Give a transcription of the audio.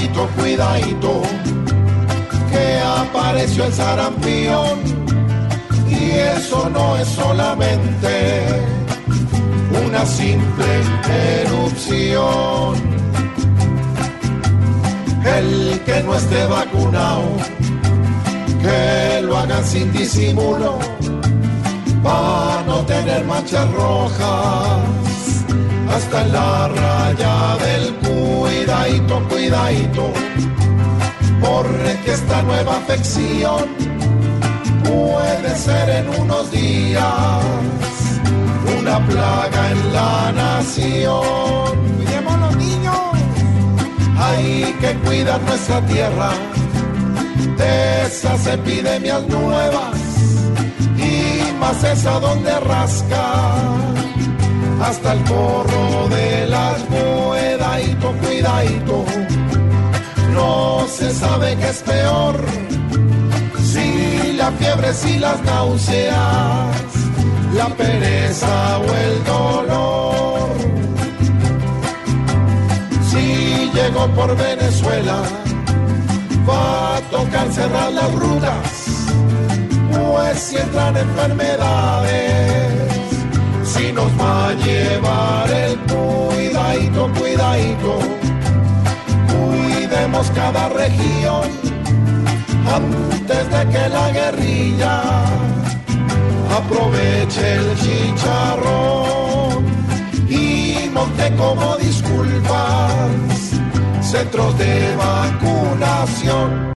Cuidadito, cuidadito, que apareció el sarampión y eso no es solamente una simple erupción. El que no esté vacunado, que lo hagan sin disimulo, para no tener manchas rojas hasta la raya del cuidadito, cuidadito, porque esta nueva afección puede ser en unos días una plaga en la nación. Cuidemos los niños, hay que cuidar nuestra tierra de esas epidemias nuevas y más esa donde rasca hasta el corro de las cuidadito, cuidadito. No se sabe qué es peor, si la fiebre, si las náuseas, la pereza o el dolor. Si llegó por Venezuela, va a tocar cerrar las rutas, pues si entran enfermedades nos va a llevar el cuidadito, cuidadito. Cuidemos cada región antes de que la guerrilla aproveche el chicharrón y monte como disculpas centros de vacunación.